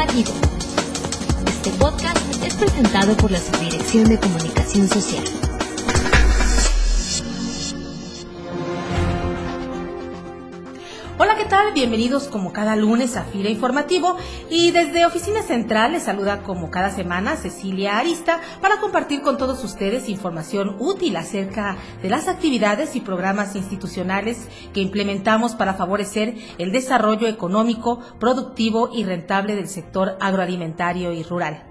Este podcast es presentado por la Subdirección de Comunicación Social. Bienvenidos como cada lunes a Fira Informativo y desde Oficina Central les saluda como cada semana Cecilia Arista para compartir con todos ustedes información útil acerca de las actividades y programas institucionales que implementamos para favorecer el desarrollo económico, productivo y rentable del sector agroalimentario y rural.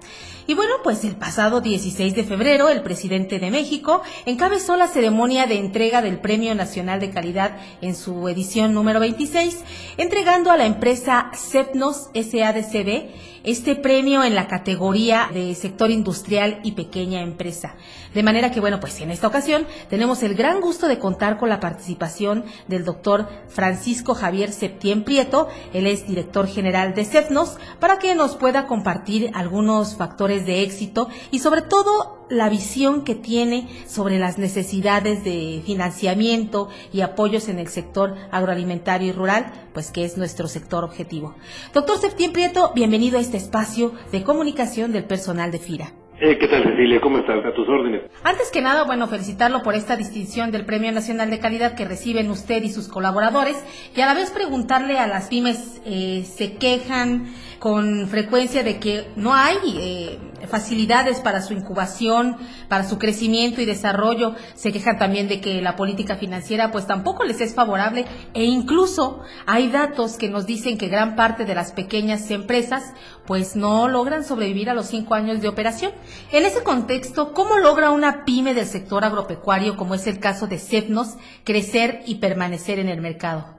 Y bueno, pues el pasado 16 de febrero, el presidente de México encabezó la ceremonia de entrega del Premio Nacional de Calidad en su edición número 26, entregando a la empresa CEPNOS SADCB este premio en la categoría de sector industrial y pequeña empresa. De manera que, bueno, pues en esta ocasión tenemos el gran gusto de contar con la participación del doctor Francisco Javier Septién Prieto, él es director general de CEPNOS, para que nos pueda compartir algunos factores de éxito y sobre todo la visión que tiene sobre las necesidades de financiamiento y apoyos en el sector agroalimentario y rural, pues que es nuestro sector objetivo. Doctor Septién Prieto, bienvenido a este espacio de comunicación del personal de FIRA. Eh, ¿Qué tal, Cecilia? ¿Cómo estás? A tus órdenes. Antes que nada, bueno, felicitarlo por esta distinción del Premio Nacional de Calidad que reciben usted y sus colaboradores y a la vez preguntarle a las pymes, eh, ¿se quejan con frecuencia de que no hay eh, facilidades para su incubación, para su crecimiento y desarrollo? Se quejan también de que la política financiera pues tampoco les es favorable e incluso hay datos que nos dicen que gran parte de las pequeñas empresas pues no logran sobrevivir a los cinco años de operación. En ese contexto, ¿cómo logra una pyme del sector agropecuario, como es el caso de CEPNOS, crecer y permanecer en el mercado?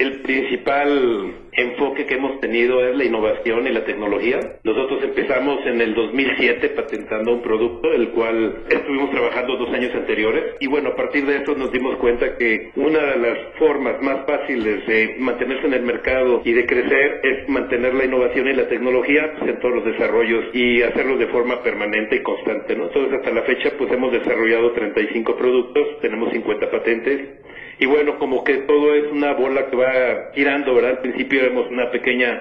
El principal enfoque que hemos tenido es la innovación y la tecnología. Nosotros empezamos en el 2007 patentando un producto, el cual estuvimos trabajando dos años anteriores. Y bueno, a partir de eso nos dimos cuenta que una de las formas más fáciles de mantenerse en el mercado y de crecer es mantener la innovación y la tecnología pues, en todos los desarrollos y hacerlo de forma permanente y constante. ¿no? Entonces, hasta la fecha, pues hemos desarrollado 35 productos, tenemos 50 patentes y bueno, como que todo es una bola que va girando, ¿verdad? Al principio éramos una pequeña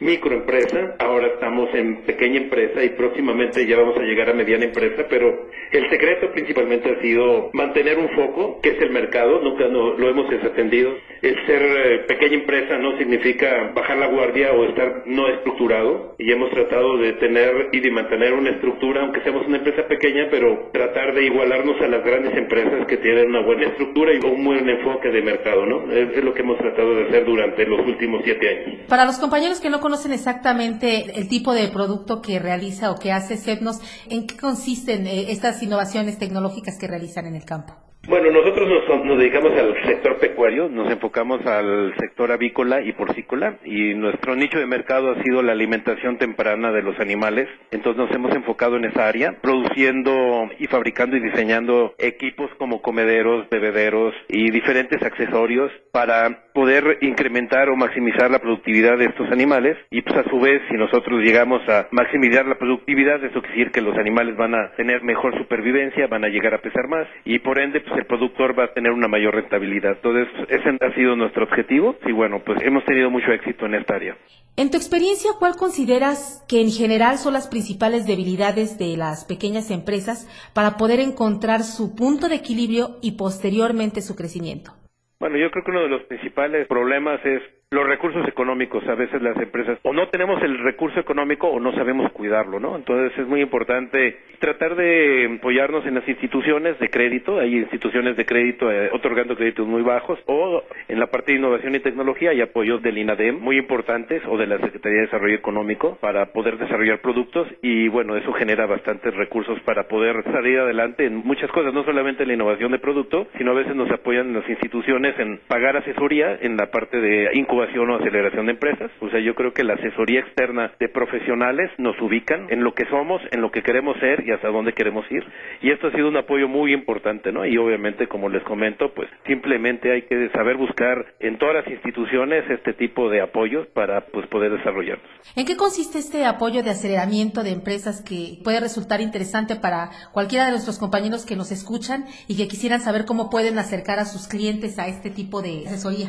microempresa, ahora estamos en pequeña empresa y próximamente ya vamos a llegar a mediana empresa, pero el secreto principalmente ha sido mantener un foco, que es el mercado, nunca lo hemos desatendido. El ser eh, pequeña empresa no significa bajar la guardia o estar no estructurado y hemos tratado de tener y de mantener una estructura, aunque seamos una empresa pequeña, pero tratar de igualarnos a las grandes empresas que tienen una buena estructura y un buen enfoque de mercado, ¿no? Es, es lo que hemos tratado de hacer durante los últimos siete años. Para los compañeros que no conocen exactamente el tipo de producto que realiza o que hace CEPNOS, ¿en qué consisten eh, estas innovaciones tecnológicas que realizan en el campo? Bueno, nosotros nos, nos, dedicamos al sector pecuario, nos enfocamos al sector avícola y porcícola y nuestro nicho de mercado ha sido la alimentación temprana de los animales. Entonces nos hemos enfocado en esa área, produciendo y fabricando y diseñando equipos como comederos, bebederos y diferentes accesorios para poder incrementar o maximizar la productividad de estos animales y pues a su vez si nosotros llegamos a maximizar la productividad, eso quiere decir que los animales van a tener mejor supervivencia, van a llegar a pesar más y por ende pues el productor va a tener una mayor rentabilidad. Entonces, ese ha sido nuestro objetivo y bueno, pues hemos tenido mucho éxito en esta área. En tu experiencia, ¿cuál consideras que en general son las principales debilidades de las pequeñas empresas para poder encontrar su punto de equilibrio y posteriormente su crecimiento? Bueno, yo creo que uno de los principales problemas es los recursos económicos. A veces las empresas o no tenemos el recurso económico o no sabemos cuidarlo, ¿no? Entonces es muy importante tratar de apoyarnos en las instituciones de crédito. Hay instituciones de crédito eh, otorgando créditos muy bajos o en la parte de innovación y tecnología hay apoyos del INADEM muy importantes o de la Secretaría de Desarrollo Económico para poder desarrollar productos y bueno, eso genera bastantes recursos para poder salir adelante en muchas cosas, no solamente en la innovación de producto, sino a veces nos apoyan las instituciones en pagar asesoría en la parte de incubación o aceleración de empresas. O sea, yo creo que la asesoría externa de profesionales nos ubican en lo que somos, en lo que queremos ser y hasta dónde queremos ir. Y esto ha sido un apoyo muy importante, ¿no? Y obviamente, como les comento, pues simplemente hay que saber buscar en todas las instituciones este tipo de apoyos para pues poder desarrollarnos. ¿En qué consiste este apoyo de aceleramiento de empresas que puede resultar interesante para cualquiera de nuestros compañeros que nos escuchan y que quisieran saber cómo pueden acercar a sus clientes a este tipo de asesoría?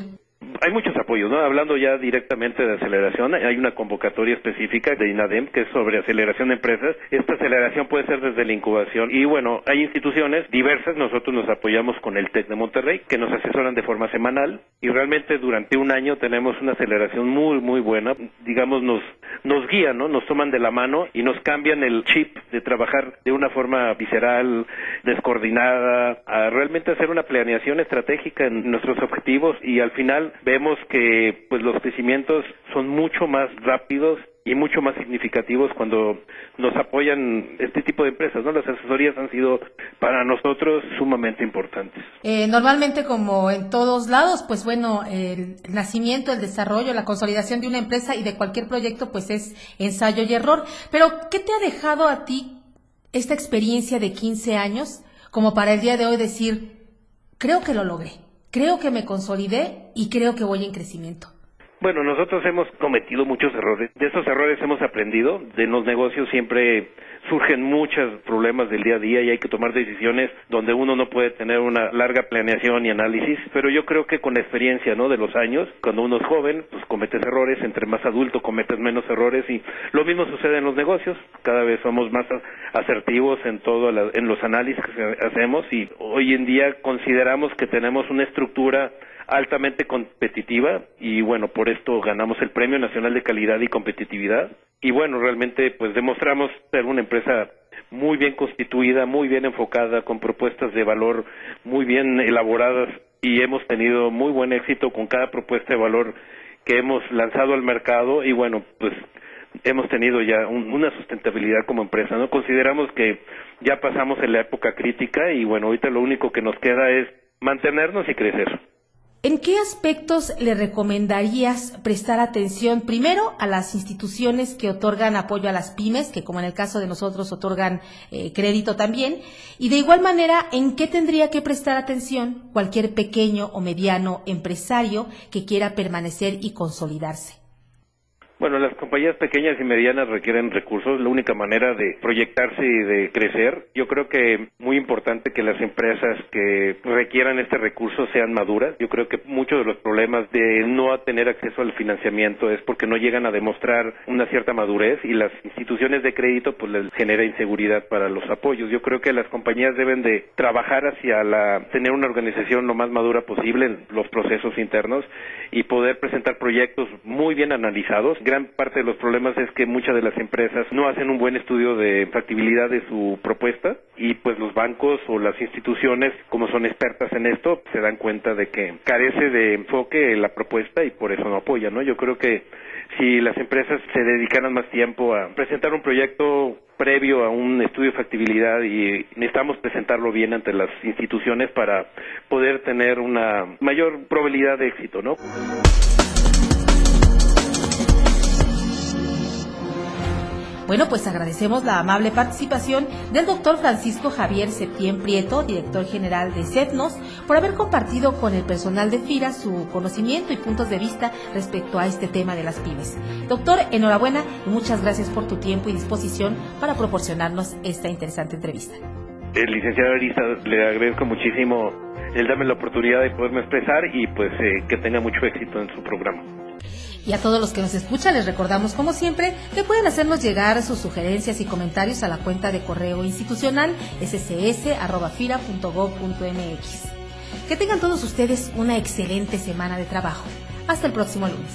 Hay muchos apoyos, ¿no? Hablando ya directamente de aceleración, hay una convocatoria específica de INADEM que es sobre aceleración de empresas. Esta aceleración puede ser desde la incubación y bueno, hay instituciones diversas, nosotros nos apoyamos con el TEC de Monterrey que nos asesoran de forma semanal y realmente durante un año tenemos una aceleración muy muy buena, digamos nos nos guían, ¿no? Nos toman de la mano y nos cambian el chip de trabajar de una forma visceral, descoordinada, a realmente hacer una planeación estratégica en nuestros objetivos y al final vemos que pues los crecimientos son mucho más rápidos y mucho más significativos cuando nos apoyan este tipo de empresas, ¿no? Las asesorías han sido para nosotros sumamente importantes. Eh, normalmente, como en todos lados, pues bueno, el nacimiento, el desarrollo, la consolidación de una empresa y de cualquier proyecto, pues es ensayo y error. Pero, ¿qué te ha dejado a ti esta experiencia de 15 años como para el día de hoy decir, creo que lo logré, creo que me consolidé y creo que voy en crecimiento? Bueno, nosotros hemos cometido muchos errores. De esos errores hemos aprendido. De los negocios siempre surgen muchos problemas del día a día y hay que tomar decisiones donde uno no puede tener una larga planeación y análisis. Pero yo creo que con la experiencia, ¿no? De los años, cuando uno es joven, pues cometes errores. Entre más adulto cometes menos errores y lo mismo sucede en los negocios. Cada vez somos más asertivos en todo en los análisis que hacemos y hoy en día consideramos que tenemos una estructura altamente competitiva y bueno, por esto ganamos el Premio Nacional de Calidad y Competitividad y bueno, realmente pues demostramos ser una empresa muy bien constituida, muy bien enfocada, con propuestas de valor muy bien elaboradas y hemos tenido muy buen éxito con cada propuesta de valor que hemos lanzado al mercado y bueno, pues hemos tenido ya una sustentabilidad como empresa, ¿no? Consideramos que ya pasamos en la época crítica y bueno, ahorita lo único que nos queda es mantenernos y crecer. ¿En qué aspectos le recomendarías prestar atención primero a las instituciones que otorgan apoyo a las pymes, que como en el caso de nosotros otorgan eh, crédito también? Y de igual manera, ¿en qué tendría que prestar atención cualquier pequeño o mediano empresario que quiera permanecer y consolidarse? Bueno, las compañías pequeñas y medianas requieren recursos, la única manera de proyectarse y de crecer. Yo creo que muy importante que las empresas que requieran este recurso sean maduras. Yo creo que muchos de los problemas de no tener acceso al financiamiento es porque no llegan a demostrar una cierta madurez y las instituciones de crédito pues les genera inseguridad para los apoyos. Yo creo que las compañías deben de trabajar hacia la tener una organización lo más madura posible en los procesos internos y poder presentar proyectos muy bien analizados gran parte de los problemas es que muchas de las empresas no hacen un buen estudio de factibilidad de su propuesta y pues los bancos o las instituciones, como son expertas en esto, se dan cuenta de que carece de enfoque la propuesta y por eso no apoyan, ¿no? Yo creo que si las empresas se dedicaran más tiempo a presentar un proyecto previo a un estudio de factibilidad y necesitamos presentarlo bien ante las instituciones para poder tener una mayor probabilidad de éxito, ¿no? Bueno, pues agradecemos la amable participación del doctor Francisco Javier Septién Prieto, director general de CETNOS, por haber compartido con el personal de FIRA su conocimiento y puntos de vista respecto a este tema de las pymes. Doctor, enhorabuena y muchas gracias por tu tiempo y disposición para proporcionarnos esta interesante entrevista. El licenciado Arisa, le agradezco muchísimo el darme la oportunidad de poderme expresar y pues eh, que tenga mucho éxito en su programa. Y a todos los que nos escuchan les recordamos como siempre que pueden hacernos llegar sus sugerencias y comentarios a la cuenta de correo institucional scs@fira.gov.mx. Que tengan todos ustedes una excelente semana de trabajo. Hasta el próximo lunes.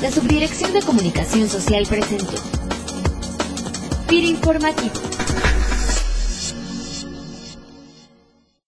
La Subdirección de Comunicación Social presentó FIRA Informativo